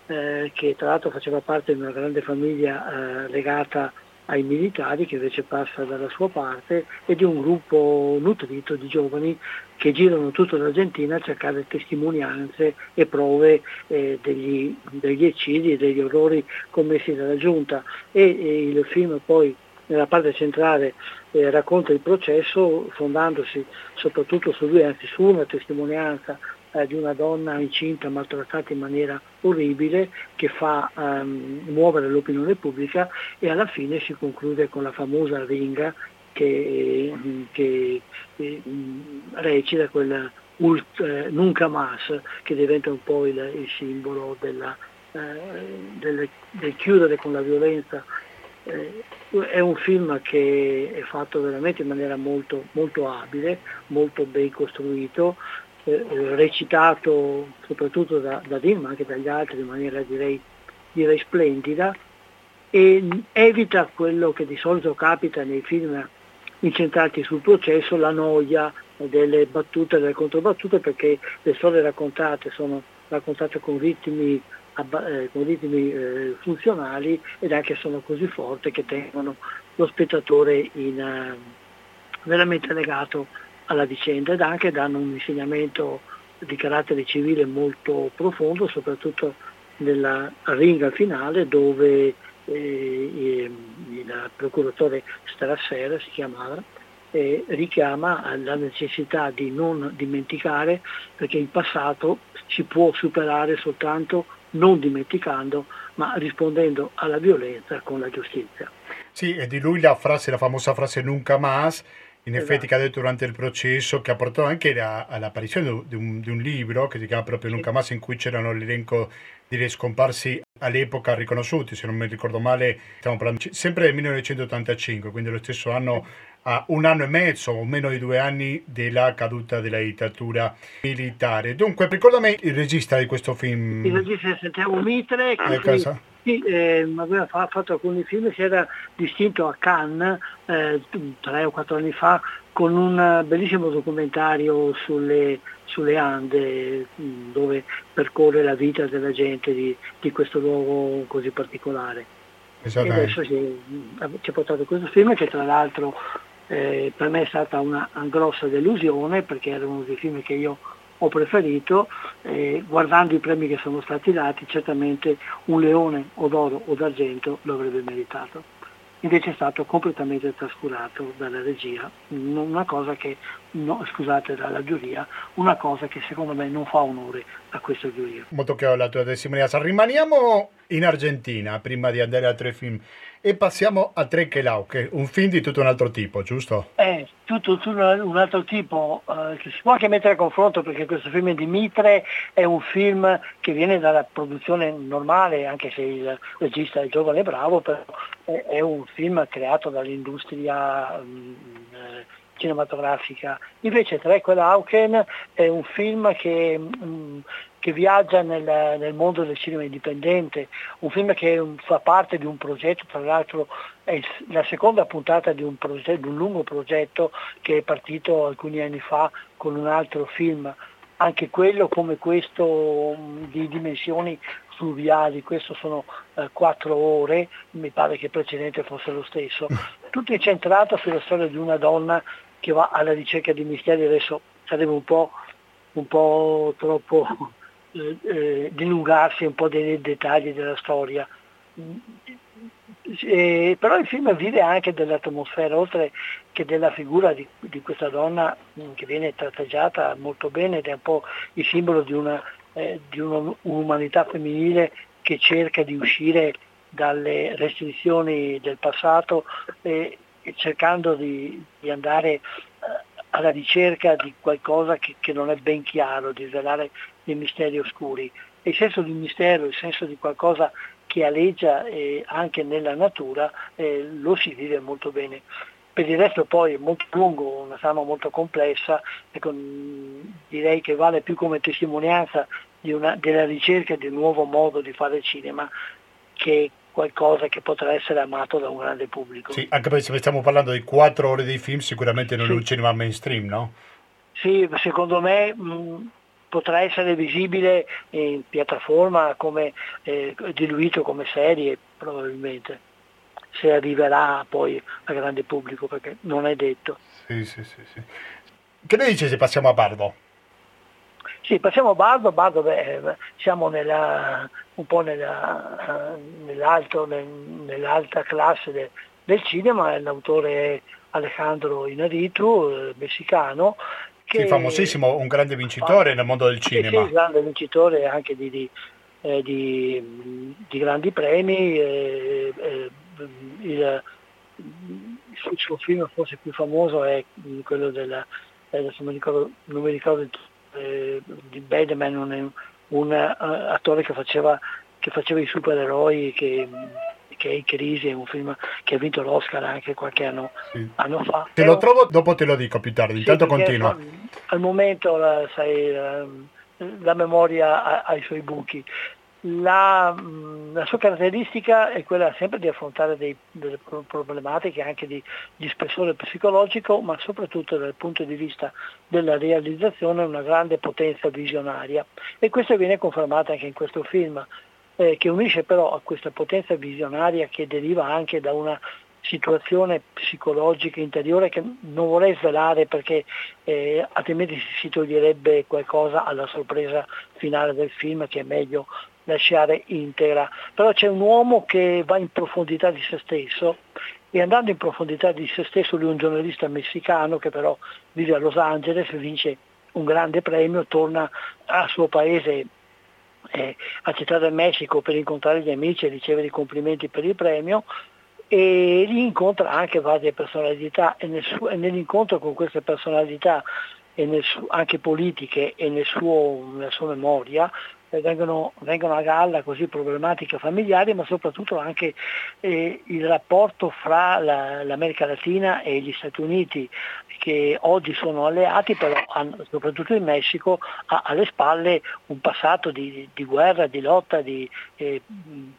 eh, che tra l'altro faceva parte di una grande famiglia eh, legata ai militari che invece passa dalla sua parte e di un gruppo nutrito di giovani che girano tutta l'Argentina a cercare testimonianze e prove eh, degli, degli eccidi e degli orrori commessi dalla giunta. E, e il film poi nella parte centrale eh, racconta il processo fondandosi soprattutto su lui, anzi su una testimonianza eh, di una donna incinta maltrattata in maniera orribile che fa ehm, muovere l'opinione pubblica e alla fine si conclude con la famosa ringa che, che eh, recita quella ult, eh, nunca más che diventa un po' il, il simbolo della, eh, del, del chiudere con la violenza. Eh, è un film che è fatto veramente in maniera molto, molto abile, molto ben costruito, recitato soprattutto da, da Dean ma anche dagli altri in maniera direi, direi splendida e evita quello che di solito capita nei film incentrati sul processo, la noia delle battute e delle controbattute perché le storie raccontate sono raccontate con ritmi eh, con ritmi eh, funzionali ed anche sono così forti che tengono lo spettatore in, eh, veramente legato alla vicenda ed anche danno un insegnamento di carattere civile molto profondo, soprattutto nella ringa finale dove eh, il procuratore Strassera si chiamava, eh, richiama la necessità di non dimenticare perché il passato si può superare soltanto non dimenticando, ma rispondendo alla violenza con la giustizia. Sì, e di lui la frase, la famosa frase nunca más, in Esatto. effetti che ha detto durante il processo, che ha portato anche la- all'apparizione di un, di un libro che si chiama proprio Nunca más, in cui c'erano l'elenco degli scomparsi all'epoca riconosciuti, se non mi ricordo male, stiamo parlando sempre del 1985, quindi lo stesso anno, a un anno e mezzo o meno di due anni della caduta della dittatura militare. Dunque, ricordami il regista di questo film. Il regista di Santiago Mitre, che Ecco, sì, sì, eh, aveva fa- fatto alcuni film, si era distinto a Cannes eh, tre o quattro anni fa con un bellissimo documentario sulle, sulle Ande mh, dove percorre la vita della gente di, di questo luogo così particolare. E Esattamente. adesso ci, ci ha portato questo film che tra l'altro eh, per me è stata una, una grossa delusione perché era uno dei film che io ho preferito, eh, guardando i premi che sono stati dati, certamente un leone o d'oro o d'argento lo avrebbe meritato. Invece è stato completamente trascurato dalla regia, una cosa che, no, scusate, dalla giuria, una cosa che secondo me non fa onore a questa giuria. Molto chiaro la tua testimonianza. Rimaniamo in Argentina prima di andare a tre film e passiamo a Tre che Lau, che è un film di tutto un altro tipo, giusto? È tutto, tutto un altro tipo eh, che si può anche mettere a confronto perché questo film di Mitre è un film che viene dalla produzione normale, anche se il regista è giovane e bravo, però è, è un film creato dall'industria mm, eh, cinematografica. Invece Trequel Auken è un film che, mm, che viaggia nel, nel mondo del cinema indipendente, un film che mm, fa parte di un progetto, tra l'altro è la seconda puntata di un, progetto, di un lungo progetto che è partito alcuni anni fa con un altro film, anche quello come questo mh, di dimensioni fluviali, questo sono eh, quattro ore, mi pare che il precedente fosse lo stesso, *laughs* tutto incentrato sulla storia di una donna che va alla ricerca di misteri, adesso sarebbe un po', un po' troppo eh, eh, dilungarsi un po' dei dettagli della storia. Eh, però il film vive anche dell'atmosfera, oltre che della figura di, di questa donna che viene tratteggiata molto bene ed è un po' il simbolo di una, eh, di una- un'umanità femminile che cerca di uscire dalle restrizioni del passato e cercando di, di andare eh, alla ricerca di qualcosa che, che non è ben chiaro, di svelare dei misteri oscuri. E il senso di mistero, il senso di qualcosa che aleggia eh, anche nella natura, eh, lo si vive molto bene. Per il resto poi è molto lungo, una trama molto complessa, ecco, mh, direi che vale più come testimonianza una- della ricerca di un nuovo modo di fare cinema che qualcosa che potrà essere amato da un grande pubblico. Sì, anche perché se stiamo parlando di quattro ore di film, sicuramente non è Sì. un cinema mainstream, no? Sì, secondo me mh, potrà essere visibile in piattaforma come eh, diluito come serie probabilmente, se arriverà poi al grande pubblico perché non è detto. Sì, sì, sì, sì. Che ne dice se passiamo a Bardo? Sì, passiamo a Bardo, Bardo beh, eh, siamo nella, un po' nella, nell'alto, nel- nell'alta classe de- del cinema, l'autore è Alejandro Inarritu, eh, messicano, che Sì, famosissimo, un grande vincitore nel mondo del Sì, cinema. sì, grande vincitore anche di, di, eh, di- di grandi premi. eh, eh, il, il suo film forse più famoso è quello della, eh, non mi ricordo, non mi ricordo il di Bademan, un, un eh, attore che faceva, che faceva i supereroi che, che è in crisi, è un film che ha vinto l'Oscar anche qualche anno, Sì. anno fa. Te lo trovo, dopo te lo dico più tardi. sì, Intanto continua. Al momento la, sai, la, la memoria ha, ha i suoi buchi. La, mh, la sua caratteristica è quella sempre di affrontare dei- delle pro- problematiche anche di, di spessore psicologico, ma soprattutto dal punto di vista della realizzazione una grande potenza visionaria. E questo viene confermato anche in questo film, eh, che unisce però a questa potenza visionaria che deriva anche da una situazione psicologica interiore che non vorrei svelare perché eh, altrimenti si toglierebbe qualcosa alla sorpresa finale del film che è meglio lasciare integra. Però c'è un uomo che va in profondità di se stesso e andando in profondità di se stesso lui è un giornalista messicano che però vive a Los Angeles, vince un grande premio, torna al suo paese eh, a Città del Messico per incontrare gli amici e ricevere i complimenti per il premio e lì incontra anche varie personalità e, nel suo, e nell'incontro con queste personalità nel anche politiche e nel suo, nella sua memoria vengono, vengono, a galla così problematiche familiari, ma soprattutto anche eh, il rapporto fra la, l'America Latina e gli Stati Uniti, che oggi sono alleati, però hanno, soprattutto il Messico ha alle spalle un passato di, di guerra, di lotta di, eh,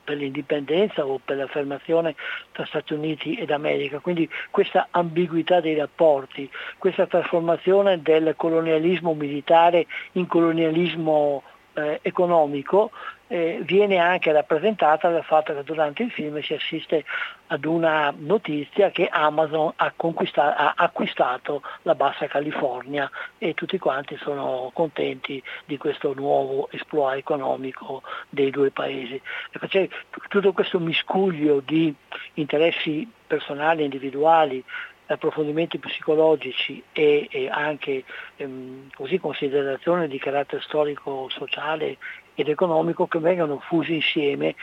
per l'indipendenza o per l'affermazione tra Stati Uniti ed America. Quindi questa ambiguità dei rapporti, questa trasformazione del colonialismo militare in colonialismo eh, economico eh, viene anche rappresentata dal fatto che durante il film si assiste ad una notizia che Amazon ha, ha, acquistato la Bassa California e tutti quanti sono contenti di questo nuovo esploit economico dei due paesi. Ecco, c'è tutto questo miscuglio di interessi personali e individuali approfondimenti psicologici e, e anche ehm, così considerazioni di carattere storico, sociale ed economico che vengono fusi insieme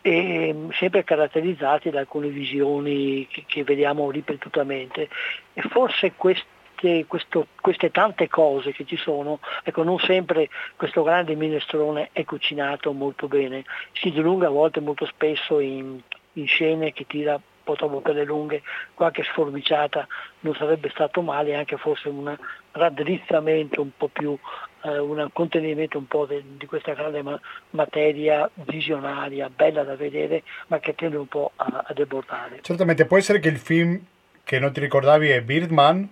e ehm, sempre caratterizzati da alcune visioni che, che vediamo ripetutamente. E forse queste, questo, queste tante cose che ci sono, ecco, non sempre questo grande minestrone è cucinato molto bene, si dilunga a volte molto spesso in, in scene che tira po' troppo per le lunghe, qualche sforbiciata non sarebbe stato male, anche forse un raddrizzamento un po' più, eh, un contenimento un po' de, di questa grande ma- materia visionaria, bella da vedere, ma che tende un po' a, a debordare. Certamente può essere che il film che non ti ricordavi è Birdman,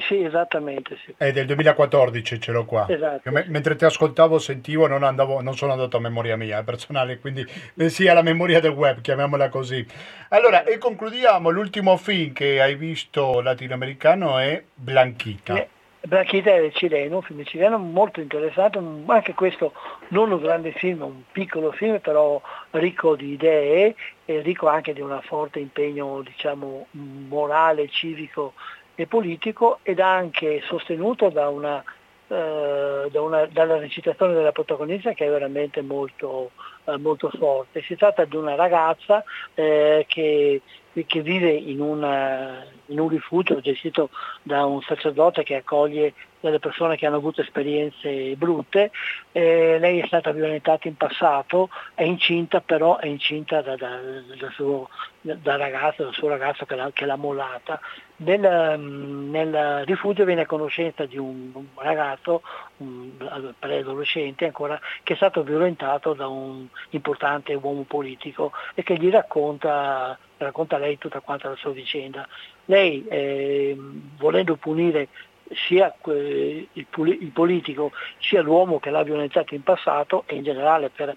sì, esattamente. Sì. È del 2014, ce l'ho qua. Esatto, me- mentre ti ascoltavo, sentivo, non, andavo, non sono andato a memoria mia, è personale, quindi bensì alla memoria del web, chiamiamola così. Allora, e concludiamo, l'ultimo film che hai visto latinoamericano è Blanchita. Eh, Blanchita è cileno, un film cileno molto interessante, anche questo non un grande film, un piccolo film, però ricco di idee e ricco anche di un forte impegno, diciamo, morale, civico e politico ed anche sostenuto da una, eh, da una, dalla recitazione della protagonista che è veramente molto, eh, molto forte. Si tratta di una ragazza eh, che, che, vive in, una, in un rifugio gestito da un sacerdote che accoglie delle persone che hanno avuto esperienze brutte, eh, lei è stata violentata in passato, è incinta però è incinta da, da, da suo, da ragazzo, dal suo ragazzo che l'ha, che l'ha mollata. Nel, nel, rifugio viene a conoscenza di un ragazzo, un preadolescente ancora, che è stato violentato da un importante uomo politico e che gli racconta, racconta lei tutta quanta la sua vicenda. Lei, eh, volendo punire sia il, politico sia l'uomo che l'ha violentato in passato e in generale per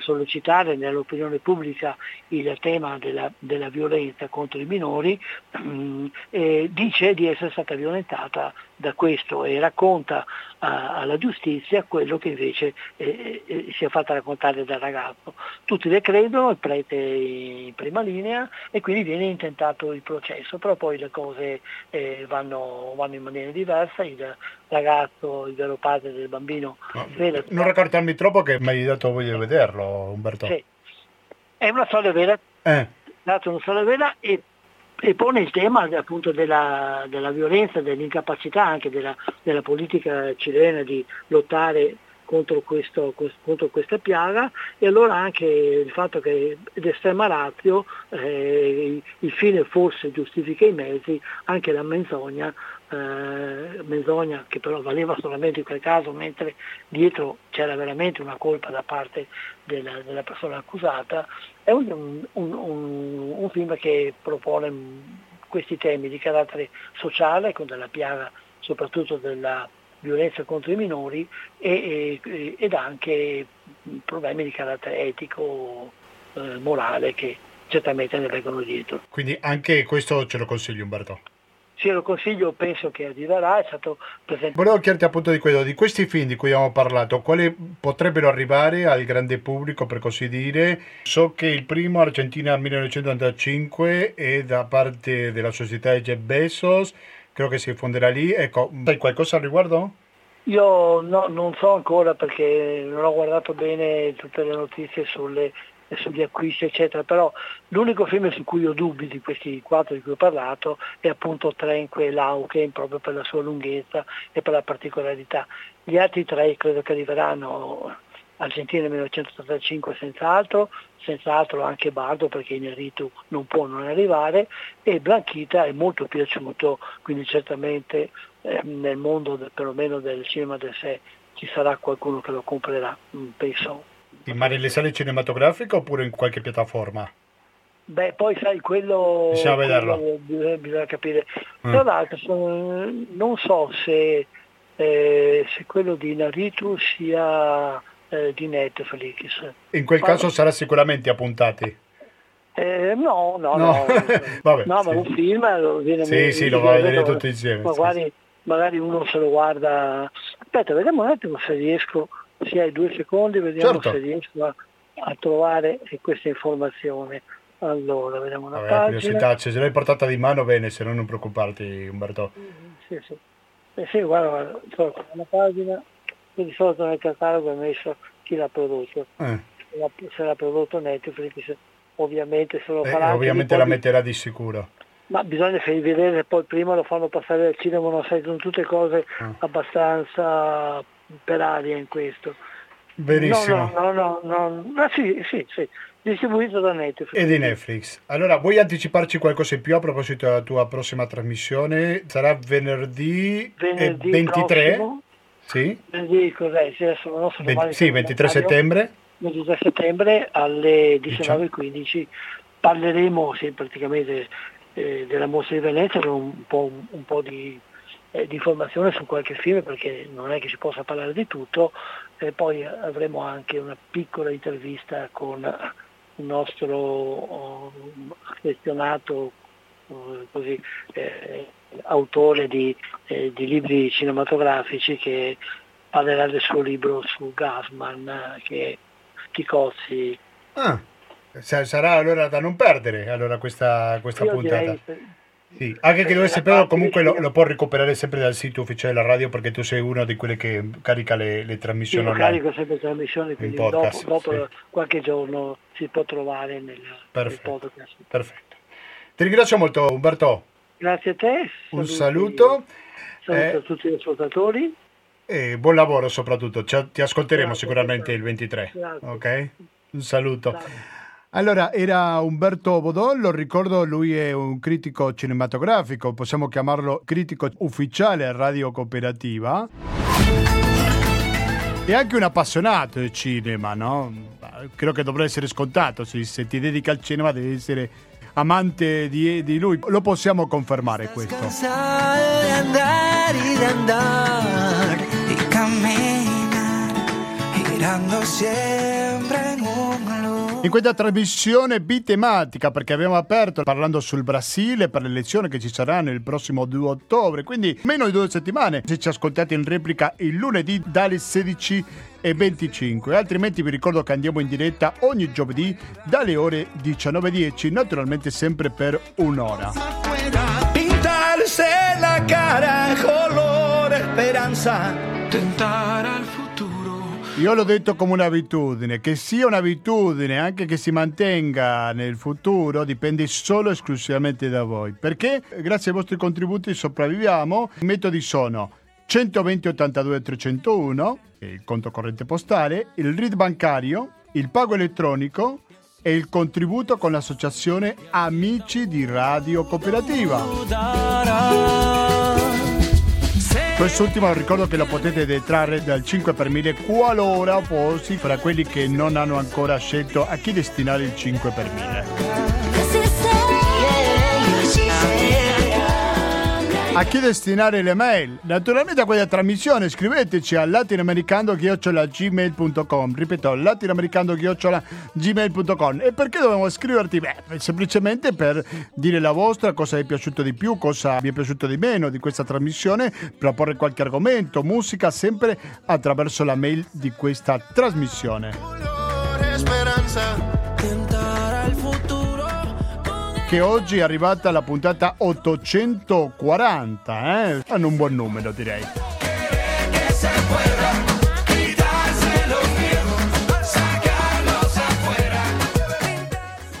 sollecitare nell'opinione pubblica il tema della, della violenza contro i minori, *clears throat* eh, dice di essere stata violentata da questo e racconta a, alla giustizia quello che invece eh, eh, si è fatta raccontare dal ragazzo. Tutti le credono, il prete in prima linea e quindi viene intentato il processo, però poi le cose eh, vanno, vanno, in maniera diversa, il ragazzo, il vero padre del bambino... No, vede... Non raccontarmi troppo che mi hai dato voglia di vederlo, Umberto. Sì. È una storia vera, eh. una storia vera e e pone il tema appunto della, della violenza, dell'incapacità anche della, della, politica cilena di lottare contro, questo, contro, questa piaga. E allora anche il fatto che d'estrema razio eh, il fine forse giustifica i mezzi, anche la menzogna eh, menzogna che però valeva solamente in quel caso, mentre dietro c'era veramente una colpa da parte della, della persona accusata, è un, un, un, un, film che propone questi temi di carattere sociale, con della piaga soprattutto della violenza contro i minori e, e, ed anche problemi di carattere etico, eh, morale che certamente ne vengono dietro. Quindi anche questo ce lo consiglio Umberto. Sì, lo consiglio, penso che arriverà, è stato presentato. Volevo chiederti appunto di quello, di questi film di cui abbiamo parlato, quali potrebbero arrivare al grande pubblico per così dire? So che il primo, Argentina 1995, è da parte della società Jeff Bezos, credo che si fonderà lì. Ecco, sai qualcosa al riguardo? Io no, non so ancora perché non ho guardato bene tutte le notizie sulle, sugli acquisti eccetera, però l'unico film su cui ho dubbi di questi quattro di cui ho parlato è appunto Trenque Lauken proprio per la sua lunghezza e per la particolarità. Gli altri tre credo che arriveranno Argentina nel 1985 senz'altro, senz'altro anche Bardo perché Ineritu non può non arrivare e Blanchita è molto piaciuto, quindi certamente eh, nel mondo perlomeno del cinema del sé ci sarà qualcuno che lo comprerà, mm, penso. Ma nelle sale cinematografiche oppure in qualche piattaforma? Beh, poi sai, quello, Bisogna vederlo. quello bisogna, bisogna capire. Mm. Tra l'altro non so se, eh, se quello di Naritu sia eh, di Netflix. In quel Ma- caso sarà sicuramente appuntati. Eh, no, no, No. no. *laughs* Vabbè, no, sì. ma un film lo viene Sì, sì, lo va a vedere tutti insieme, sì, Magari, magari uno se lo guarda. Aspetta, vediamo un attimo se riesco, se hai due secondi, vediamo Certo. se riesco a, a trovare questa informazione. Allora, vediamo una Vabbè, pagina. curiosità, se ce l'hai portata di mano bene, se no non preoccuparti Umberto. Sì, sì. Eh sì, guarda, guarda, trovo una pagina, che di solito nel catalogo è messo chi l'ha prodotto. Eh, Se l'ha, se l'ha prodotto Netflix, ovviamente se lo eh, farà ovviamente la metterà di sicuro. Ma bisogna vedere, poi prima lo fanno passare al cinema, non sai, sono tutte cose Ah. abbastanza per aria in questo. Benissimo. No, no, no, no, no. Ah, sì, sì, sì, distribuito da Netflix. E di Netflix. Allora, vuoi anticiparci qualcosa in più a proposito della tua prossima trasmissione? Sarà venerdì, Venerdì 23? prossimo, Sì? venerdì, cos'è? Sì, adesso non so domani sì, c'è il 23 calendario. settembre. 23 settembre alle 19.15 parleremo sì, praticamente eh, della mostra di Venezia con un po', un po' di, eh, di informazione su qualche film perché non è che si possa parlare di tutto e poi avremo anche una piccola intervista con un nostro oh, affezionato eh, così, eh, autore di, eh, di libri cinematografici che parlerà del suo libro su Gassman eh, che Ticozzi Ah, sa- sarà allora da non perdere allora questa, questa puntata. direi, eh, Sì, anche che dovesse però comunque lo, lo può recuperare sempre dal sito ufficiale della radio perché tu sei uno di quelli che carica le, le Io trasmissioni online. carico sempre trasmissioni, quindi podcast, dopo, dopo sì. qualche giorno si può trovare nel, nel Perfetto. podcast. Perfetto. Ti ringrazio molto Umberto, Grazie a te. un saluto Saluto eh, a tutti gli ascoltatori. e buon lavoro soprattutto. Ci- ti ascolteremo Grazie, sicuramente grazie. il 23. Grazie. Ok? Un saluto. Allora, era Umberto Bodon, lo ricordo, lui è un critico cinematografico, possiamo chiamarlo critico ufficiale a Radio Cooperativa. E anche un appassionato del cinema, no? Credo che dovrebbe essere scontato, se, ti dedica al cinema devi essere amante di, di lui. Lo possiamo confermare questo. Cansado de andar y de andar y In questa trasmissione bitematica, perché abbiamo aperto parlando sul Brasile per le elezioni che ci saranno il prossimo 2 ottobre, quindi meno di due settimane. Se ci ascoltate in replica il lunedì dalle 16 e 25. Altrimenti vi ricordo che andiamo in diretta ogni giovedì dalle ore 19.10, naturalmente sempre per un'ora. Pintarse la cara color esperanza, tentar al futuro. Io l'ho detto come un'abitudine, che sia un'abitudine, anche che si mantenga nel futuro, dipende solo e esclusivamente da voi. Perché grazie ai vostri contributi sopravviviamo. I metodi sono 120 82 301, che è il conto corrente postale, il RID bancario, il pago elettronico e il contributo con l'associazione Amici di Radio Cooperativa. Quest'ultimo ricordo che lo potete detrarre dal 5 per 1000 qualora fossi fra quelli che non hanno ancora scelto a chi destinare il 5 per 1000. A chi destinare le mail? Naturalmente a quella trasmissione scriveteci a latinoamericando-gmail.com Ripeto, latinoamericando-gmail.com E perché dobbiamo scriverti? Beh, semplicemente per dire la vostra, cosa vi è piaciuto di più, cosa vi è piaciuto di meno di questa trasmissione, proporre qualche argomento, musica, sempre attraverso la mail di questa trasmissione. Futuro con che oggi è arrivata la puntata 840, eh? Hanno un buon numero direi.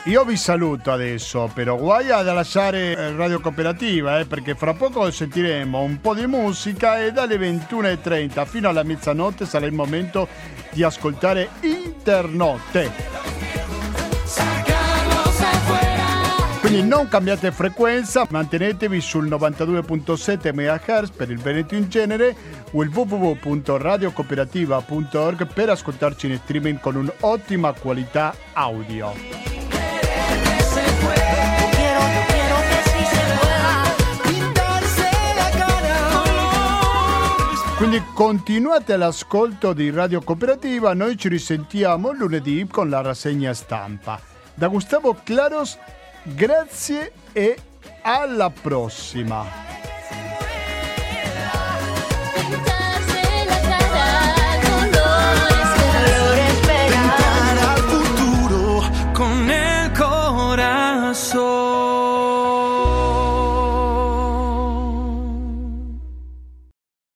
Io vi saluto adesso, però guai ad lasciare eh, Radio Cooperativa, eh, perché fra poco sentiremo un po' di musica e dalle 21.30 fino alla mezzanotte sarà il momento di ascoltare Internotte. Non cambiate frequenza, mantenetevi sul 92.7 MHz per il Veneto in genere o il www.radiocooperativa.org per ascoltarci in streaming con un'ottima qualità audio. Quindi continuate all'ascolto di Radio Cooperativa, noi ci risentiamo lunedì con la rassegna stampa. Da Gustavo Claros, Grazie e alla prossima. Con el corazón.